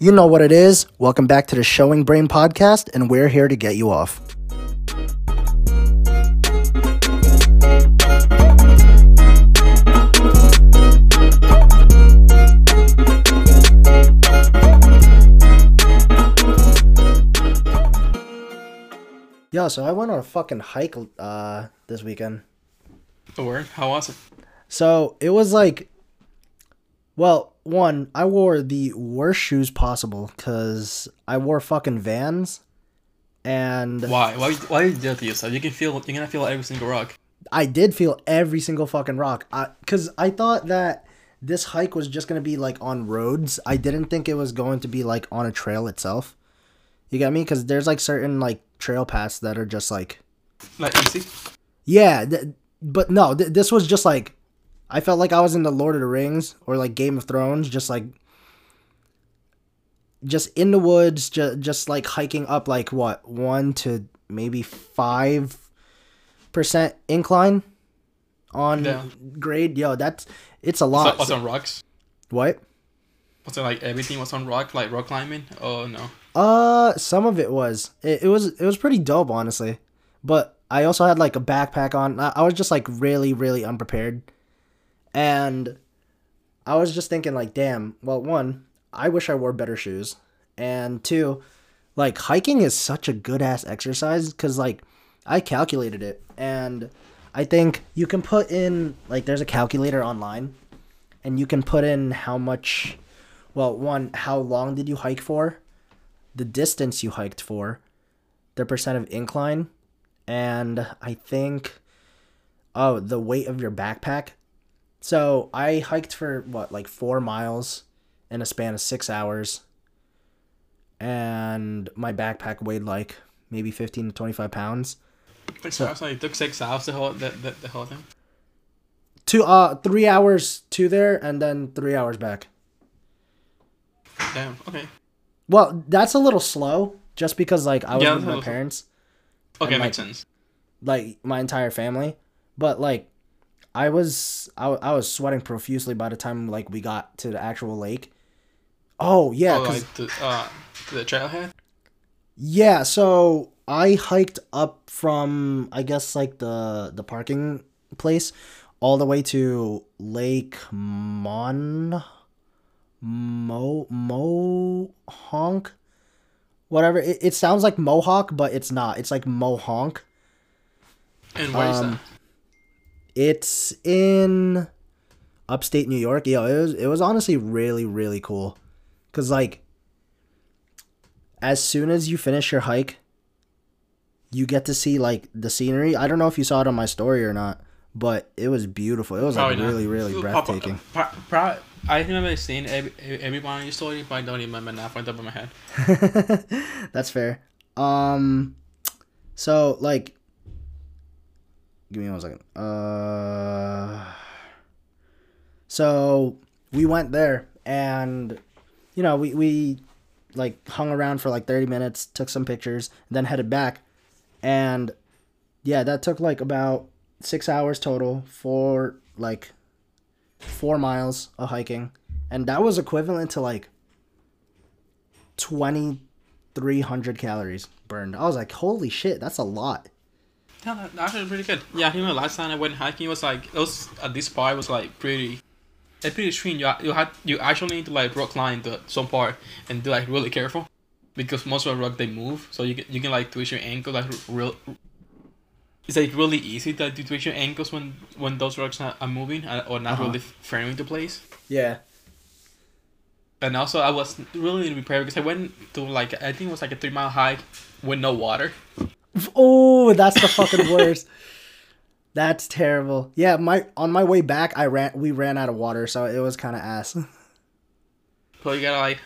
You know what it is. Welcome back to the Showing Brain podcast, and we're here to get you off. Yo, so I went on a fucking hike uh this weekend. The word? How was it? So it was like, well, one, I wore the worst shoes possible because I wore fucking Vans, and Why? Why? Why did you do that to yourself? You can feel. You're gonna feel every single rock. I did feel every single fucking rock. I, Because I, thought that this hike was just gonna be like on roads. I didn't think it was going to be like on a trail itself. You get me? Because there's like certain like trail paths that are just like Like easy. Yeah, th- but no, th- this was just like I felt like I was in the Lord of the Rings or like Game of Thrones, just like just in the woods, just just like hiking up like what one to maybe five percent incline on Yeah. grade. Yo, that's it's a So, lot. was it on rocks? what? Was it like everything was on rock, like rock climbing? Oh no. Uh, some of it was. It, it was it was pretty dope, honestly. But I also had like a backpack on. I, I was just like really really unprepared, and I was just thinking like, damn. Well, one, I wish I wore better shoes, and two, like hiking is such a good ass exercise because like I calculated it, and I think you can put in like there's a calculator online, and you can put in how much. Well, one, how long did you hike for? the distance you hiked for, the percent of incline, and I think oh, the weight of your backpack. So I hiked for what, like four miles in a span of six hours. And my backpack weighed like maybe 15 to 25 pounds. Six hours. Like, it took six hours to hold the, the, the whole thing. Two, uh, three hours to there and then three hours back. Damn. Okay. Well, that's a little slow just because like I was Yeah, with my little slow. parents. Okay, And, makes like, sense. like my entire family but like i was I, I was sweating profusely by the time like we got to the actual lake oh yeah oh, like the uh the trailhead. yeah so i hiked up from i guess like the the parking place all the way to lake mon mo mohonk whatever it, it sounds like mohawk but it's not it's like mohonk And where is Um, that? It's in upstate New York. Yo, it was it was honestly really really cool, cause like as soon as you finish your hike, you get to see like the scenery. I don't know if you saw it on my story or not, but it was beautiful. It was like Probably not. really really breathtaking. pro- pro- I remember seeing every every one of your story, but I don't even remember now off the top of my head. That's fair. Um, so like, give me one second. Uh, so we went there, and you know, we we like hung around for like thirty minutes, took some pictures, then headed back, and yeah, that took like about six hours total for like four miles of hiking, and that was equivalent to like 2,300 calories burned. I was like, holy shit, that's a lot. That, that's actually pretty good. Yeah, I remember last time I went hiking, it was like it was at this part was like pretty, it's pretty extreme. You you had you actually need to like rock climb the some part and be like really careful, because most of the rock they move, so you can you can like twist your ankle like real. It's like really easy to, to twist your ankles when when those rocks are, are moving uh, or not Uh-huh. really firm into place. Yeah. And also, I was really prepared because I went to like I think it was like a three mile hike with no water. Oh, that's the fucking worst. That's terrible. Yeah, my on my way back, I ran. We ran out of water, so it was kind of ass. So you gotta like,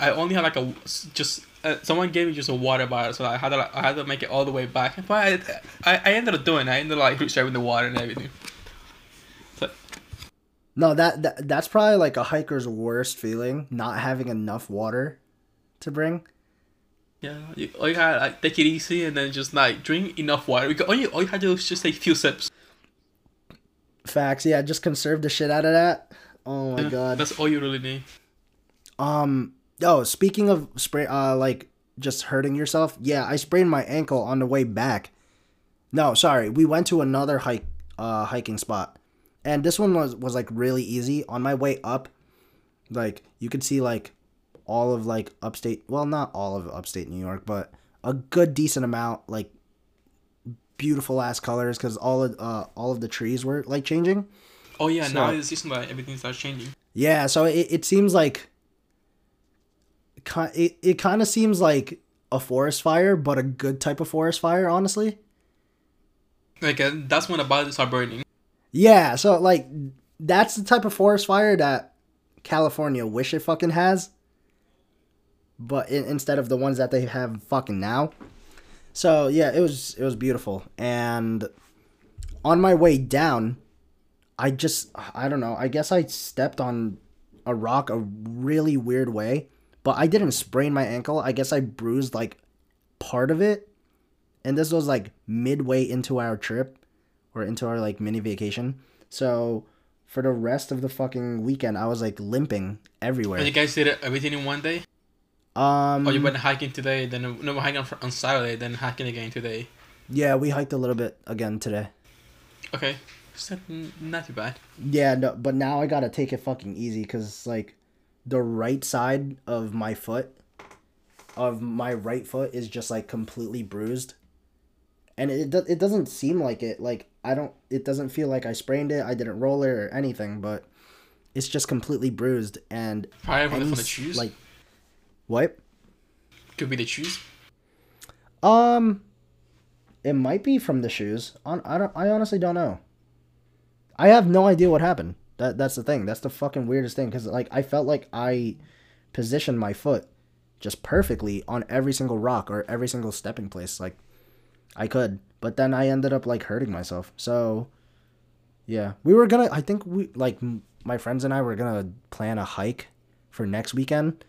I only had like a just uh, someone gave me just a water bottle, so I had to like, I had to make it all the way back. But I, I, I ended up doing. it. I ended up like reserving the water and everything. So No, that, that that's probably like a hiker's worst feeling, not having enough water to bring. Yeah, you, all you had like take it easy and then just like drink enough water. Because all you all you had to do was just take a few sips. Facts, yeah, just conserve the shit out of that. Oh my Yeah, god. that's all you really need. Um Oh, speaking of spray, uh, like just hurting yourself. Yeah, I sprained my ankle on the way back. No, sorry, we went to another hike, uh, hiking spot, and this one was was like really easy. On my way up, like you could see like all of like upstate. Well, not all of upstate New York, but a good decent amount. Like beautiful ass colors because all of uh all of the trees were like changing. Oh yeah, So- now it's season like everything starts changing. Yeah, so it, it seems like it, it kind of seems like a forest fire, but a good type of forest fire, honestly. Like uh, that's when the bodies start burning. Yeah, so like that's the type of forest fire that California wish it fucking has. But in, instead of the ones that they have fucking now. So yeah, it was it was beautiful. And on my way down, I just I don't know, I guess I stepped on a rock a really weird way, but I didn't sprain my ankle. I guess I bruised like part of it. And this was like midway into our trip or into our like mini vacation. So for the rest of the fucking weekend, I was like limping everywhere. And you guys did everything in one day. Um, Oh, you went hiking today, then no hiking on, Saturday, then hiking again today. yeah, we hiked a little bit again today. Okay, so, not too bad. Yeah, no, but now I gotta take it fucking easy because like the right side of my foot, of my right foot, is just like completely bruised, and it do- it doesn't seem like it. Like I don't, it doesn't feel like I sprained it. I didn't roll it or anything, but it's just completely bruised and Probably any from the shoes. like what? could be the shoes. Um, it might be from the shoes. On I don't. I honestly don't know. I have no idea what happened. That that's the thing. That's the fucking weirdest thing. Cause like I felt like I positioned my foot just perfectly on every single rock or every single stepping place. Like I could, but then I ended up like hurting myself. So yeah, we were gonna. I think we like m- my friends and I were gonna plan a hike for next weekend,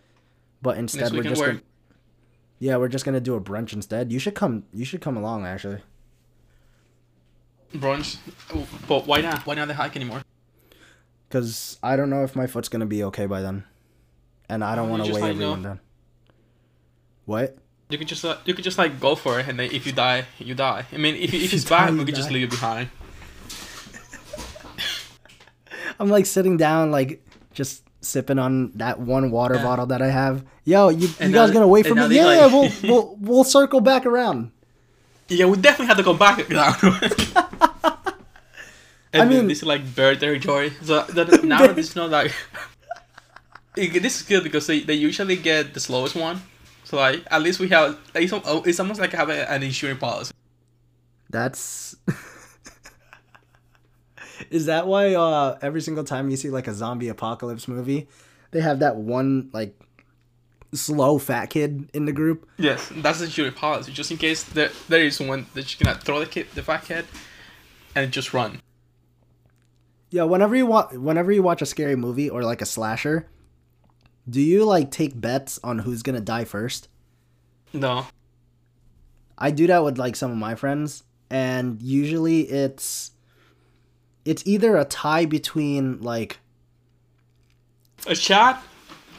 but instead we're just gonna. Yeah, we're just gonna do a brunch instead. You should come. You should come along, actually. Brunch. Oh, But why not? Why not the hike anymore? Cause I don't know if my foot's gonna be okay by then, and I don't want to weigh everyone down. What? You could just uh, you could just like go for it, and then if you die, you die. I mean, if, if you it's bad, we could just leave it behind. I'm like sitting down, like just sipping on that one water Yeah. bottle that I have. Yo, you, you guys gonna wait for me? now they, Yeah, we'll, we'll we'll circle back around. Yeah, we definitely have to come back I mean- this is like bird territory. So that, now that it's not like it- this is good because they, they usually get the slowest one. So like at least we have like, it's, it's almost like having an insurance policy. That's. Is that why uh every single time you see like a zombie apocalypse movie, they have that one like slow fat kid in the group? Yes, that's the insurance policy, just in case there there is one that you cannot throw the kid, the fat kid, and just run. Yeah, whenever you watch whenever you watch a scary movie or like a slasher, do you like take bets on who's gonna die first? No, I do that with like some of my friends, and usually it's it's either a tie between like a chat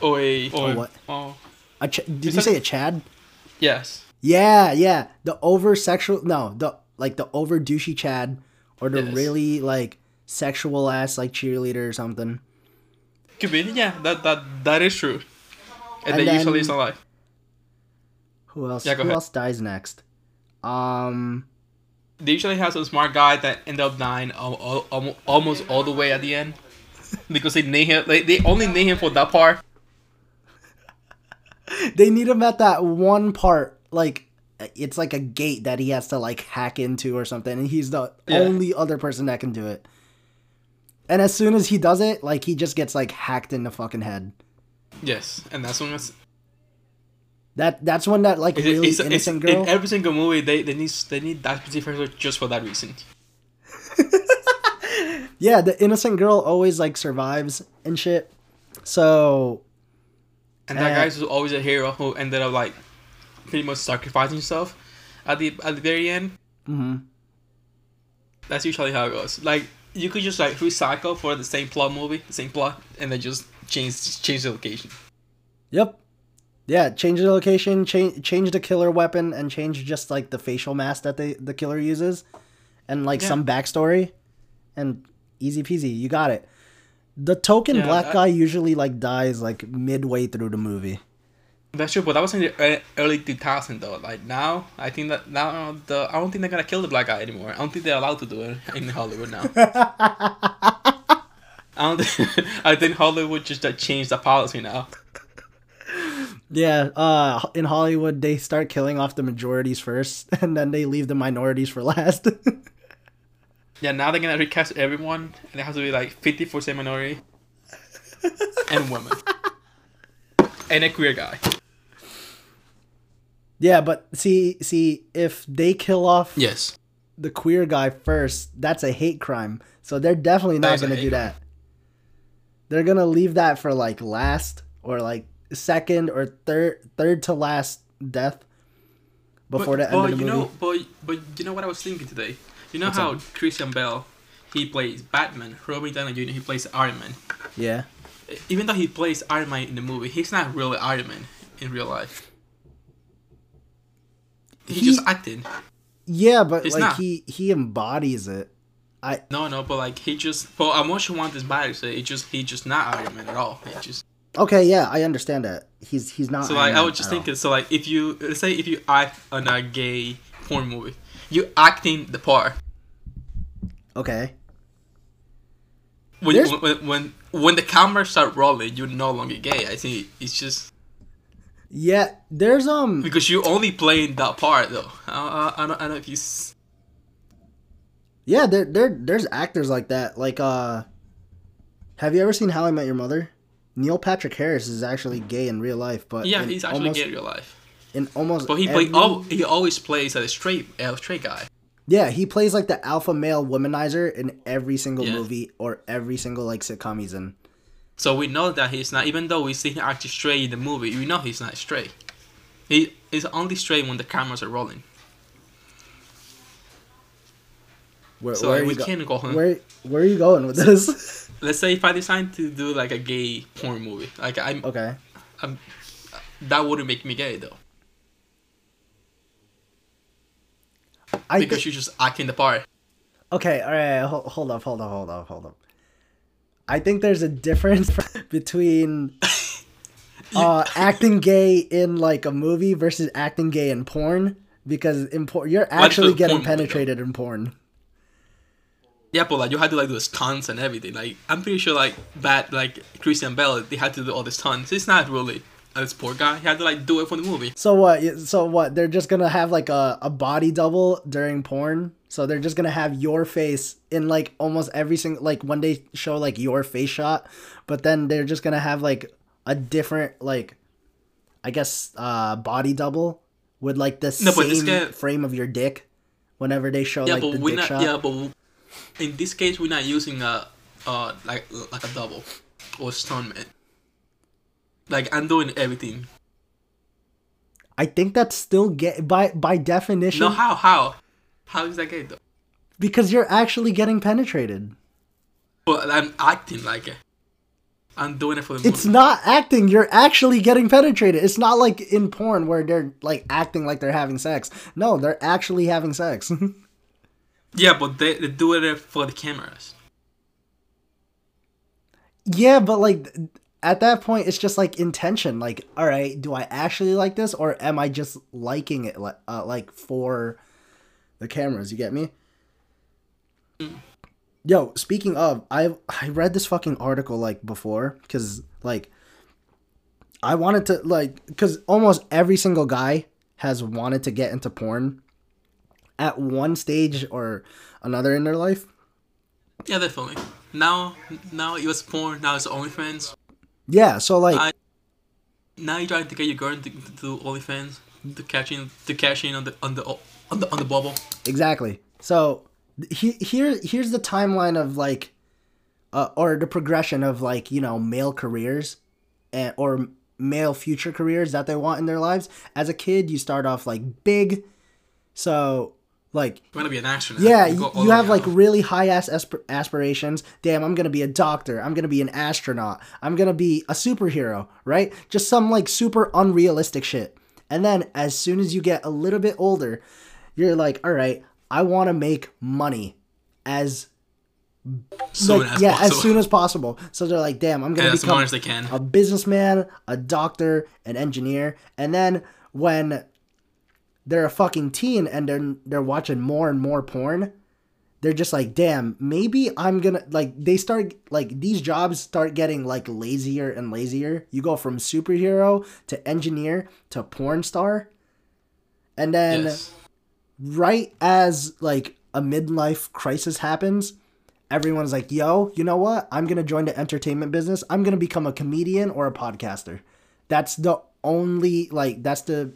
or a or what? Oh, a ch- did Is you that- say a Chad? yes. Yeah, yeah, the over sexual no the like the over douchey Chad or the Yes. really like sexual ass like cheerleader or something. Could be, yeah, that that that is true. And, And then, then- usually it's not like Who else? Yeah, who ahead. else dies next? Um, they usually have some smart guy that end up dying al- al- al- almost all the way at the end because they name him. They, they only name him for that part. they need him at that one part like it's like a gate that he has to like hack into or something and he's the Yeah. only other person that can do it and as soon as he does it like he just gets like hacked in the fucking head Yes, and that's when it's, that that's when that like it's, really it's, it's innocent girl in every single movie. They they need they need that specific person just for that reason. yeah the innocent girl always like survives and shit so And that Uh, guy's always a hero who ended up like pretty much sacrificing himself at the at the very end. mhm. That's usually how it goes. Like you could just like recycle for the same plot movie, the same plot, and then just change change the location. yep Yeah, change the location, change change the killer weapon, and change just like the facial mask that they the killer uses, and like Yeah. some backstory, and easy peasy, you got it. The token Yeah, black that- guy usually like dies like midway through the movie. That's true, but that was in the early 2000 though. Like now, I think that now the I don't think they're gonna kill the black guy anymore. I don't think they're allowed to do it in Hollywood now. I don't. Think, I think Hollywood just uh, changed the policy now. Yeah, uh, in Hollywood they start killing off the majorities first, and then they leave the minorities for last. Yeah, now they're gonna recast everyone, and it has to be like 50 percent minority and women and a queer guy. yeah, but see, see, if they kill off Yes. the queer guy first, that's a hate crime. So they're definitely not gonna do that. They're gonna leave that for like last or like second or third third to last death before the end but of the you movie. know, but but you know what I was thinking today. You know What's how up? Christian Bale, he plays Batman. Robert Downey Jr. he plays Iron Man. yeah. Even though he plays Iron Man in the movie, he's not really Iron Man in real life. He's He- just acting. Yeah, but It's like not. he he embodies it. I No, no, but like he just. But I'm want this body to say. It just he just not Iron Man at all. He just. Okay, yeah, I understand that. He's he's not So like I was just at all. thinking. So like if you let's say if you act on a gay porn movie, you acting the part. Okay. When, when when when the cameras start rolling, you're no longer gay. I think it's just Yeah, there's um because you only playing that part though. I, I, I don't I don't know if you. s- yeah, there there there's actors like that. Like uh Have you ever seen How I Met Your Mother? Neil Patrick Harris is actually gay in real life, but Yeah, he's actually almost, gay in real life. in almost But he every, play oh he always plays as a straight a straight guy. Yeah, he plays like the alpha male womanizer in every single Yeah. movie or every single like sitcom he's in. So we know that he's not. Even though we see him acting straight in the movie, we know he's not straight. He is only straight when the cameras are rolling. Where, So where we go- can't go home. Where where are you going with this? Let's say if I decide to do like a gay porn movie, like I'm, okay. I'm that wouldn't make me gay though, I because thi- you're just acting the part. Okay, all right, hold, hold up, hold up, hold up, hold up. I think there's a difference between uh, acting gay in like a movie versus acting gay in porn because in porn you're actually getting porn movie, penetrated in porn. Yeah, but like you had to like do the stunts and everything. Like I'm pretty sure like bad like Christian Bale, they had to do all the stunts. It's not really a sport guy. He had to like do it for the movie. So what? So what? They're just gonna have like a, a body double during porn. So they're just gonna have your face in like almost every single like when they show like your face shot, but then they're just gonna have like a different like, I guess uh body double with like the No, same guy- frame of your dick. Whenever they show Yeah, like but the dick not. shot. Yeah, but in this case, we're not using a uh like like a double or stuntman. Like I'm doing everything. I think that's still get by by definition No, how how how is that gay though? because you're actually getting penetrated. But I'm acting like it. I'm doing it for the It's movie. not acting. You're actually getting penetrated. It's not like in porn where they're like acting like they're having sex. No, they're actually having sex. Yeah, but they they do it for the cameras. yeah, but like at that point, it's just like intention. Like, all right, do I actually like this, or am I just liking it like uh, like for the cameras? You get me? Yo, speaking of, I I read this fucking article like before because like I wanted to like because almost every single guy has wanted to get into porn at one stage or another in their life. Yeah, definitely. Now now it was porn. Now it's OnlyFans. Yeah, so like I- Now you're trying to get your girl to, to do OnlyFans to cash in to cash in on the on the on the on the bubble. Exactly. So he, here here's the timeline of like uh, or the progression of like, you know, male careers and or male future careers that they want in their lives. As a kid, you start off like big. So Like You want to be an astronaut. yeah, you, you have like out. really high ass asp- aspirations. Damn, I'm gonna be a doctor. I'm gonna be an astronaut. I'm gonna be a superhero, right? Just some like super unrealistic shit. And then as soon as you get a little bit older, you're like, all right, I want to make money as soon like, as yeah, possible. as soon as possible. So they're like, damn, I'm gonna as become much as they can. a businessman, a doctor, an engineer, and then when they're a fucking teen and they're they're watching more and more porn, they're just like, damn, maybe I'm gonna like they start like these jobs start getting like lazier and lazier. You go from superhero to engineer to porn star. And then yes. right as like a midlife crisis happens, everyone's like, "Yo, you know what? I'm to join the entertainment business. I'm to become a comedian or a podcaster." That's the only like that's the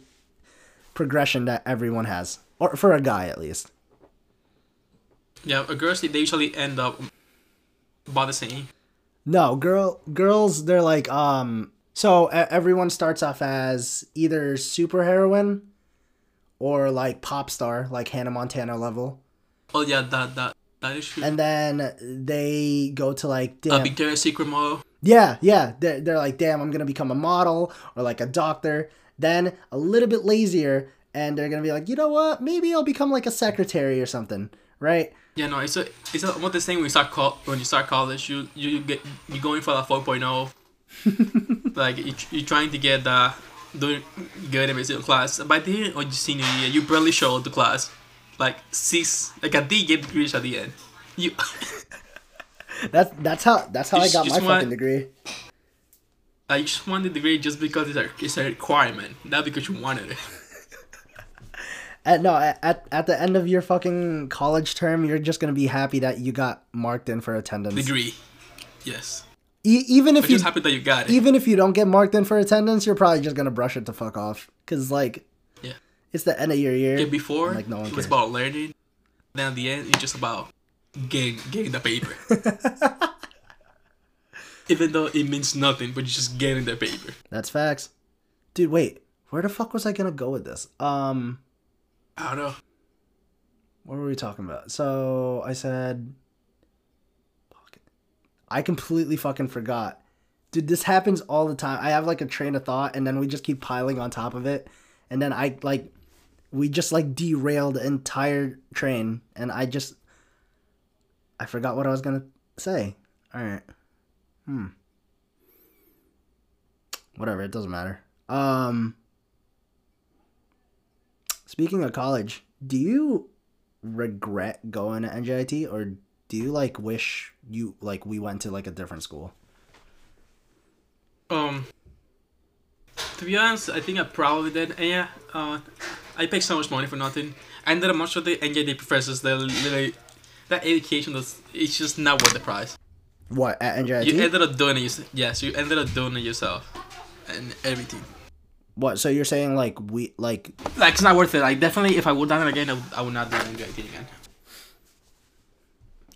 progression that everyone has. Or for a guy at least. Yeah, uh, girls they usually end up about the same. No, girl girls they're like um so everyone starts off as either superheroine or like pop star like Hannah Montana level. Oh yeah, that that that is true. And then they go to like a damn, Victoria's Secret model. Yeah, yeah. They're, they're like, damn, I'm to become a model or like a doctor. Then a little bit lazier, and they're to be like, you know what? Maybe I'll become like a secretary or something, right? Yeah, no, it's a, it's a, what the same when you start col- when you start college, you you get you're going for the 4.0. like you you trying to get the doing good in every single class. By the end of your senior year, you barely show up to class. Like six, like a D get degrees at the end. You That's that's how that's how I got my want- fucking degree. I just want the degree just because it's a it's a requirement, not because you wanted it. At no, at, at the end of your fucking college term, you're just gonna be happy that you got marked in for attendance. Degree, yes. E- even if But you just happy that you got it. even if you don't get marked in for attendance, you're probably just gonna brush it the fuck off, cause like, Yeah. it's the end of your year. Yeah, before Like, no one it was cares. about learning. Then at the end, it's just about getting getting the paper. Even though it means nothing, but you're just getting the paper. That's facts. Dude, wait. Where the fuck was I gonna go with this? Um, I don't know. what were we talking about? So I said. I completely fucking forgot. Dude, this happens all the time. I have like a train of thought, and then we just keep piling on top of it, and then I like, we just like derailed the entire train, and I just, I forgot what I was gonna say. All right. Hmm. Whatever. It doesn't matter. Um. Speaking of college, do you regret going to NJIT or do you like wish you like we went to like a different school? Um, to be honest, I think I probably did. And yeah, uh, I paid so much money for nothing. And then much of the NJD professors, they literally that education is it's just not worth the price. What at NJIT? You ended up doing it. Yes, you ended up doing it yourself, and everything. what? So you're saying like we like Like it's not worth it. Like definitely, if I would done it again, I would, I would not do NJD again.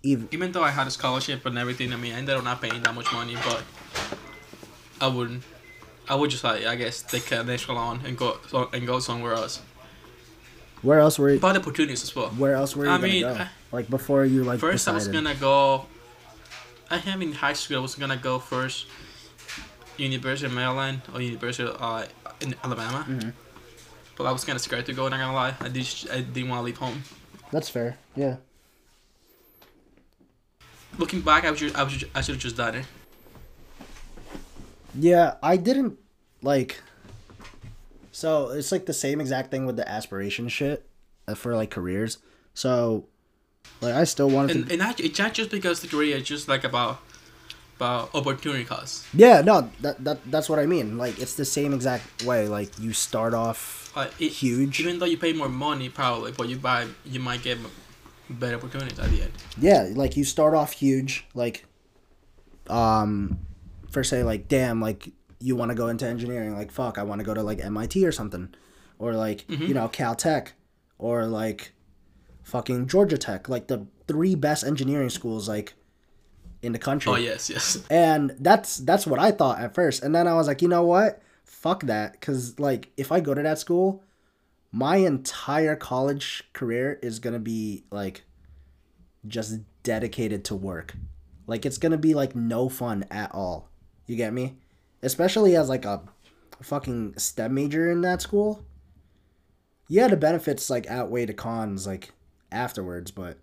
even Even though I had a scholarship and everything, I mean, I ended up not paying that much money, but I wouldn't. I would just like I guess take an echelon and go so, and go somewhere else. where else were you? But opportunities as well. Where else were you I mean, go? I- like before you like First, I was gonna go. I have in high school. I was gonna go first. University of Maryland or University of, uh, in Alabama. Mhm. But I was kind of scared to go. Not gonna lie, I did. I didn't want to leave home. That's fair. Yeah. Looking back, I should. I should. I should have just done it. Yeah, I didn't like. So it's like the same exact thing with the aspiration shit uh, for like careers. So, like, I still wanted And to. and not, it's not just because the career. It's just like about about opportunity cost. Yeah, no, that that that's what I mean. Like, it's the same exact way. Like, you start off Like it, huge. Even though you pay more money, probably, but you buy, you might get better opportunities at the end. Yeah, like you start off huge. Like, um, for say like, damn, like you want to go into engineering. Like, fuck, I want to go to like MIT or something, or like Mm-hmm. you know Caltech, or like fucking Georgia Tech. Like the three best engineering schools like in the country. Oh yes, yes. And that's that's what I thought at first. And then I was like, you know what? Fuck that. Cause like if I go to that school, my entire college career is gonna be like just dedicated to work. Like it's gonna be like no fun at all. You get me? Especially as like a fucking STEM major in that school. Yeah, the benefits like outweigh the cons like afterwards, but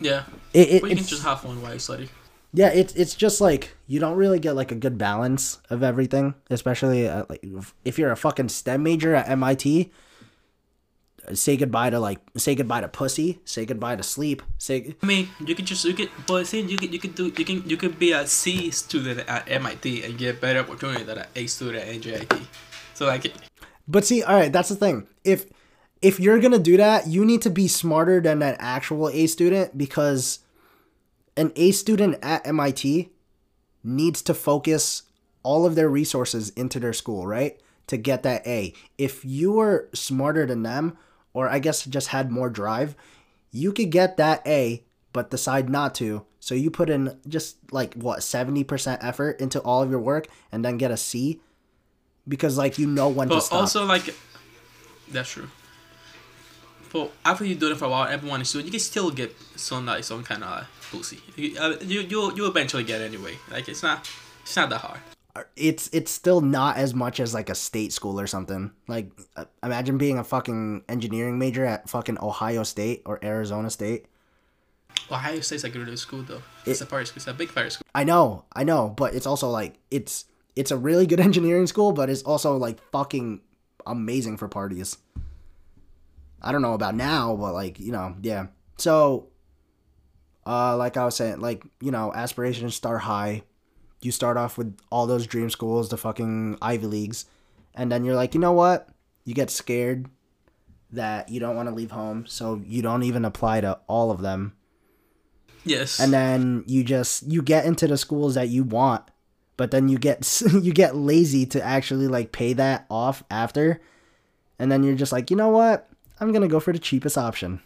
Yeah. it, it But you can it's, just have fun while you study. yeah, it's it's just like you don't really get like a good balance of everything, especially uh, like if- if you're a fucking STEM major at MIT. Say goodbye to like say goodbye to pussy, say goodbye to sleep, say I mean, you could just you could, but see, you could you could do you can you could be a C student at MIT and get better opportunity than an A student at NJIT. So like, But see, all right, that's the thing. If if you're gonna do that, you need to be smarter than an actual A student because an A student at MIT needs to focus all of their resources into their school, right? To get that A. If you were smarter than them, or I guess just had more drive, you could get that A, but decide not to. So you put in just like what, 70% effort into all of your work and then get a C because like you know when to but stop. also like, that's true. But after you do it for a while, everyone is doing. You can still get some like some kind of pussy. You uh, you you you eventually get it anyway. Like it's not it's not that hard. it's it's still not as much as like a state school or something. Like uh, imagine being a fucking engineering major at fucking Ohio State or Arizona State. Ohio State's a good school though. It's a private school. It's a big private school. I know, I know, but it's also like it's it's a really good engineering school, but it's also like fucking amazing for parties. I don't know about now, but like, you know, yeah. So uh like I was saying, like, you know, aspirations start high. You start off with all those dream schools, the fucking Ivy Leagues, and then you're like, you know what? You get scared that you don't want to leave home, so you don't even apply to all of them Yes. and then you just you get into the schools that you want but then you get you get lazy to actually like pay that off after and then you're just like you know what i'm gonna go for the cheapest option.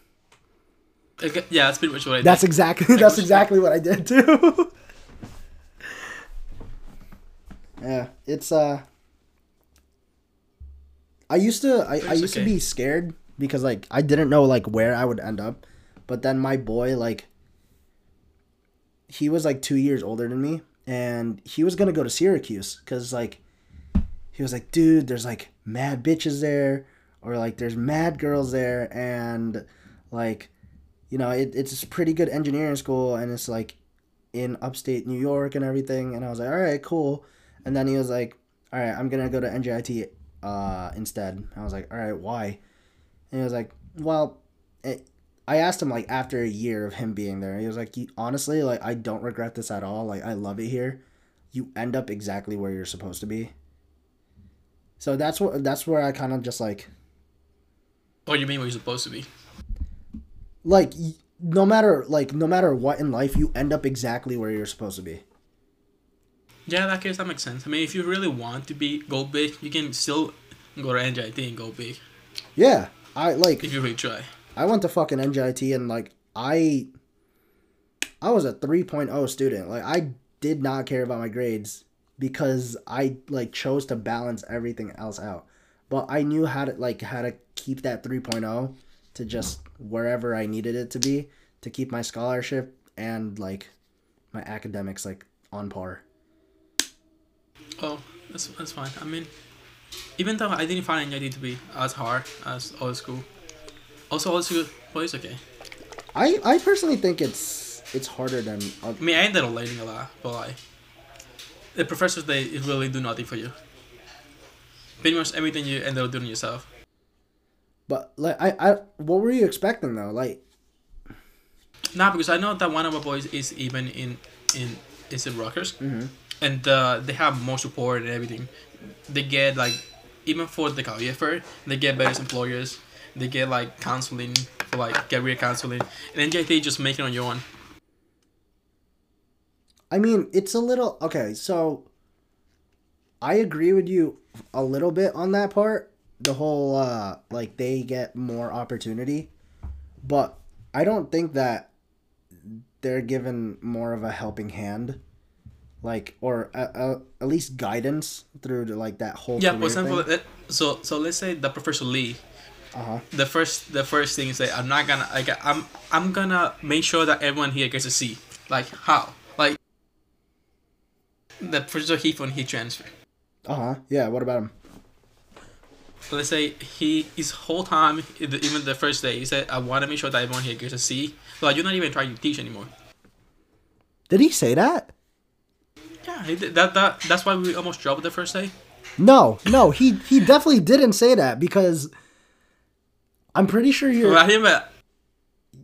Okay, yeah, that's pretty much what I that's did. exactly that's exactly what i did too. Yeah it's uh i used to i, I used to be scared because like i didn't know like where i would end up but then my boy like he was like two years older than me and he was gonna go to syracuse because like he was like dude there's like mad bitches there or like there's mad girls there and like you know it, it's a pretty good engineering school and it's like in upstate new york and everything and i was like all right cool. And then he was like all right i'm gonna go to njit uh, instead. I was like all right why? And he was like well it, i asked him like after a year of him being there he was like "You- honestly like i don't regret this at all like i love it here. You end up exactly where you're supposed to be. So that's what that's where i kind of just like What do you mean? What you're supposed to be? like no matter like no matter what in life you end up exactly where you're supposed to be Yeah, that case that makes sense. I mean, if you really want to be go big, you can still go to NJIT and go big yeah i like if you really try. i went to fucking njit and like i i was a 3.0 student like i did not care about my grades because i like chose to balance everything else out but i knew how to like how to keep that 3.0 to just wherever i needed it to be to keep my scholarship and like my academics like on par Oh, that's that's fine. I mean, even though I didn't find NJIT to be as hard as old school, also old school, it's okay. I I personally think it's it's harder than I mean, I ended up learning a lot, but like, the professors they really do nothing for you. Pretty much everything you end up doing yourself. but like I I what were you expecting though like Nah, because I know that one of my boys is even in in is in Rutgers, and uh, they have more support and everything. They get like even for the career fair, they get better employers. They get like counseling for like career counseling, and NJT just make it on your own. I mean it's a little okay so I agree with you a little bit on that part the whole uh like they get more opportunity but I don't think that they're given more of a helping hand like or a, a, at least guidance through to, like that whole Yeah, for example, so so let's say that Professor Lee Uh-huh. the first the first thing is that I'm not gonna like I'm I'm gonna make sure that everyone here gets a C. Like how? Like the Professor Heath when he transfer. Uh huh. Yeah. What about him? Let's say he his whole time even the first day he said I want to make sure that everyone here gets a C. Like you're not even trying to teach anymore. Did he say that? Yeah, he did- that that that's why we almost dropped the first day. No, no. He he definitely didn't say that because I'm pretty sure you're Well, him, uh,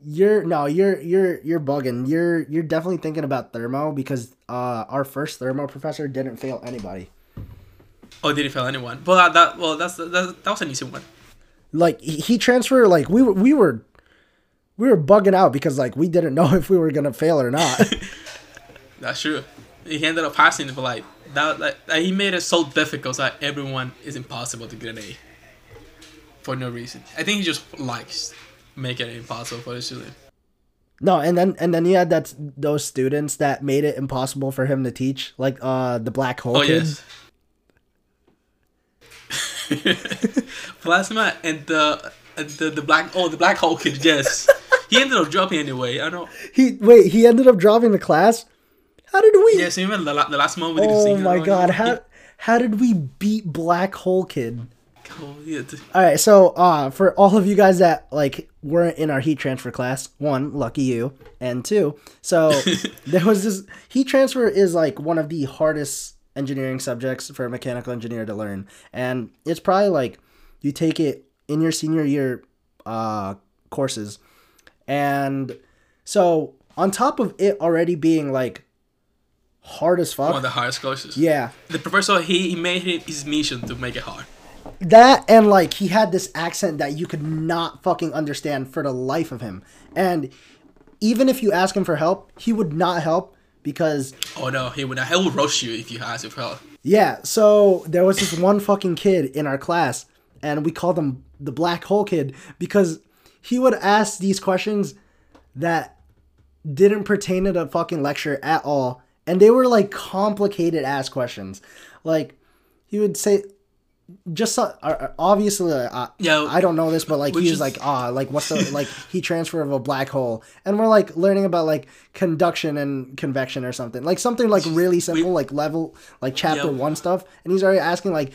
you're no you're you're you're bugging. You're you're definitely thinking about thermo because uh our first thermo professor didn't fail anybody. Oh, did he fail anyone? Well, that, that well that's that, that was an easy one. Like he, he transferred. Like we were we were we were bugging out because like we didn't know if we were gonna fail or not. That's true. He ended up passing, but like that, like, he made it so difficult that everyone is impossible to get an A for no reason. I think he just likes making it impossible for the student. no, and then and then you had that those students that made it impossible for him to teach, like uh the black hole Oh kid. yes. Plasma and the and the the black oh the black hole kid yes he ended up dropping anyway I know He wait, he ended up dropping the class. How did we? yes even the, la- the last moment we the oh my god! How how did we beat Black Hole Kid? oh, yeah, All right, so uh, for all of you guys that like weren't in our heat transfer class, one, lucky you, and two, so there was this heat transfer is like one of the hardest engineering subjects for a mechanical engineer to learn, and it's probably like you take it in your senior year uh, courses, and so on top of it already being like hard as fuck, one of the hardest courses? Yeah, the professor he, he made it his mission to make it hard. That and like he had this accent that you could not fucking understand for the life of him. And even if you ask him for help he would not help because oh no. He would he would roast you if you asked for help yeah so there was this one fucking kid in our class and we called him the black hole kid because he would ask these questions that didn't pertain to the fucking lecture at all and they were like complicated ass questions. Like he would say just so, uh, obviously uh, Yeah, I don't know this but like which he was is- like ah like what's the like he transfer of a black hole and we're like learning about like conduction and convection or something like something like really simple like level like chapter. 1 stuff and he's already asking like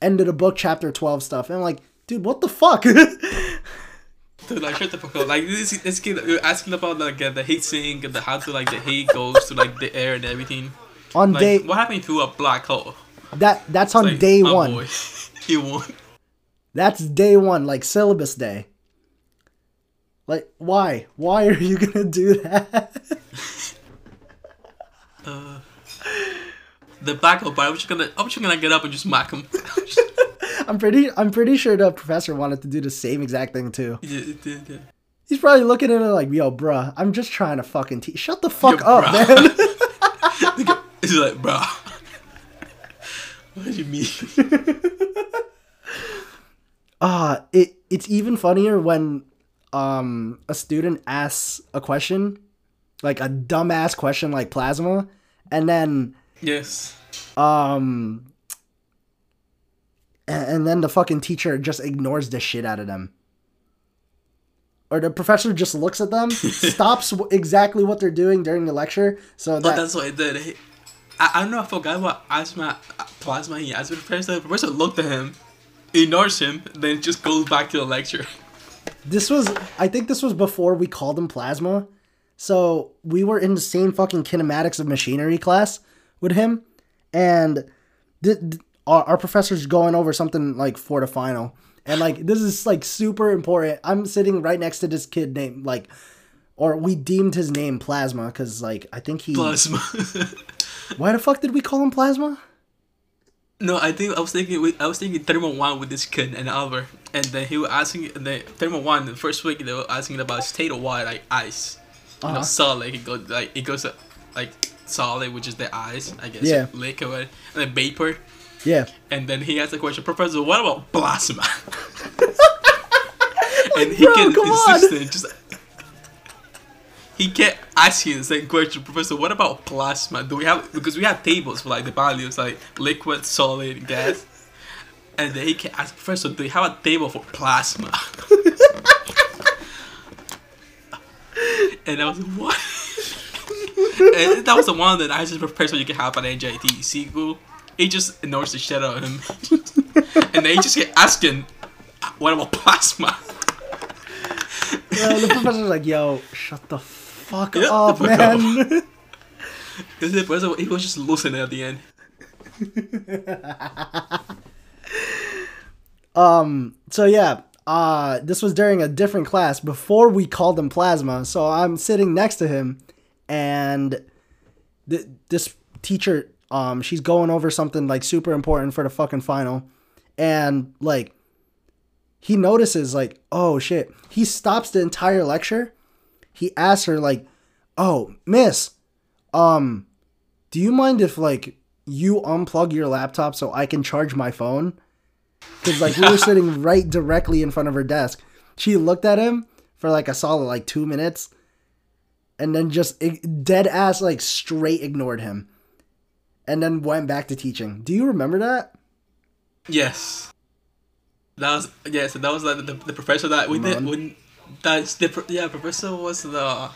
end of the book chapter 12 stuff and I'm like dude what the fuck Dude, like shut the fuck up. Like this, this kid, asking about like uh, the heat sink and the how to like the heat goes to like the air and everything. on Like day what happened to a black hole? That that's on Like, day oh 1 boy, he won. That's day one, like syllabus day. Like, why? Why are you gonna do that? uh, The but I'm just gonna, I'm just gonna get up and just smack him. I'm pretty, I'm pretty sure the professor wanted to do the same exact thing too. Yeah, yeah, yeah. He's probably looking at it like, "Yo, bruh, I'm just trying to fucking teach. Shut the fuck Yo, up, bruh." man." He's like, bro. What do you mean? Ah, it it's even funnier when um a student asks a question, like a dumbass question like plasma, and then yes. um a- and then the fucking teacher just ignores the shit out of them or the professor just looks at them stops exactly what they're doing during the lecture so But that that's what it did. I, I don't know. I forgot what asthma, plasma he asked. But the professor, the professor looked at him, ignores him, then just goes back to the lecture. this was i think this was before we called him plasma so we were in the same fucking kinematics of machinery class with him and th- th- our, our professor's going over something like for the final and like this is like super important i'm sitting right next to this kid named like or we deemed his name plasma because like i think he Plasma. why the fuck did we call him plasma no, I think I was thinking. I was thinking thermal one with this kid and Albert, and then he was asking. the thermal one the first week they were asking about state of water like ice. You Uh-huh. know, solid. He goes like it goes like solid, which is the ice, I guess. Yeah. Liquid and then vapor. yeah And then he asked the question, Professor, what about plasma? and he bro, on. insisting, just he kept asking the same question, Professor. What about plasma? Do we have because we have tables for like the values, like liquid, solid, gas, and then he kept asking Professor, do we have a table for plasma? and I was like, what? and that was the one that I just Professor you can have an NJT sequel. He just ignores the shit out of him, and then he just kept asking, what about plasma? yeah, the professor's like, yo, shut the fuck yeah, up, the fuck up. man. Because the professor, he was just losing it at the end. Um. So yeah. Uh. This was during a different class before we called him plasma. So I'm sitting next to him, and th- this teacher. Um. She's going over something like super important for the fucking final, and like. He notices like, oh shit. He stops the entire lecture. He asks her like, "Oh, miss, um, do you mind if like you unplug your laptop so I can charge my phone?" Because like we were sitting right directly in front of her desk. She looked at him for like a solid like two minutes, and then just dead ass like straight ignored him, and then went back to teaching. Do you remember that? Yes. That was yeah. So that was like the, the professor that we did when that's the yeah professor was the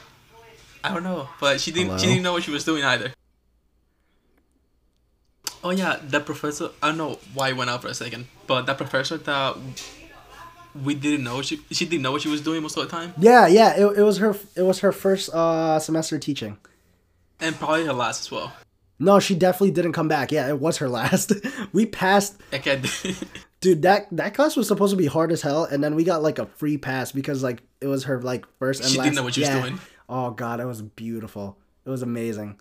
I don't know, but she didn't she didn't know what she was doing either. Oh yeah, the professor. I don't know why it went out for a second, but that professor that we didn't know she she didn't know what she was doing most of the time, Yeah, yeah. It, it was her. It was her first uh semester teaching. and probably her last as well. No, she definitely didn't come back. Yeah, it was her last. we passed, Okay, dude. That that class was supposed to be hard as hell, and then we got like a free pass because like it was her like first and she last. didn't know what she was doing. Oh god, it was beautiful. It was amazing.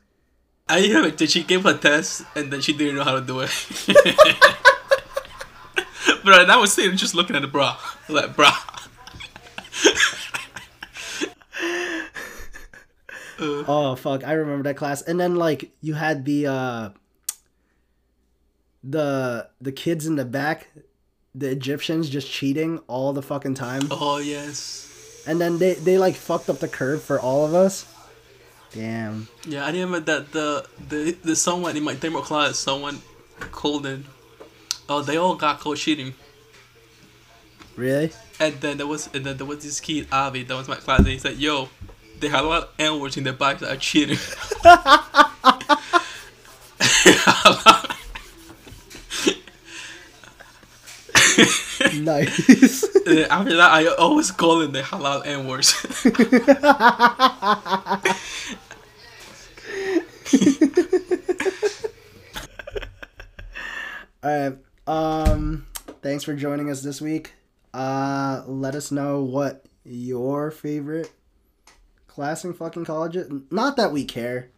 I remember that she gave a test and then she didn't know how to do it. but I was sitting just looking at the bra, like bra. Oh fuck, I remember that class. And then like you had the uh the the kids in the back, the Egyptians just cheating all the fucking time. Oh yes. And then they they like fucked up the curve for all of us. Damn. Yeah, I remember that the the the someone in my demo class, someone called in. Oh, they all got caught cheating, Really? and then there was and then there was this kid Avi that was my class. And he said, "Yo, they had a lot of N words in their back that are cheating." nice. Then after that, I always call it the halal N words. Alright. Um thanks for joining us this week. Uh let us know what your favorite class in fucking college is. Not that we care.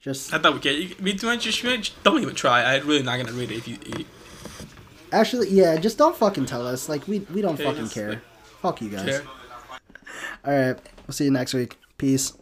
Just I thought we could. You, me too much. You should, don't even try. I'm really not gonna read it if you. you Actually, yeah, just don't fucking tell us. Like, we, we don't okay, fucking care. Like, Fuck you guys. All right. We'll see you next week. Peace.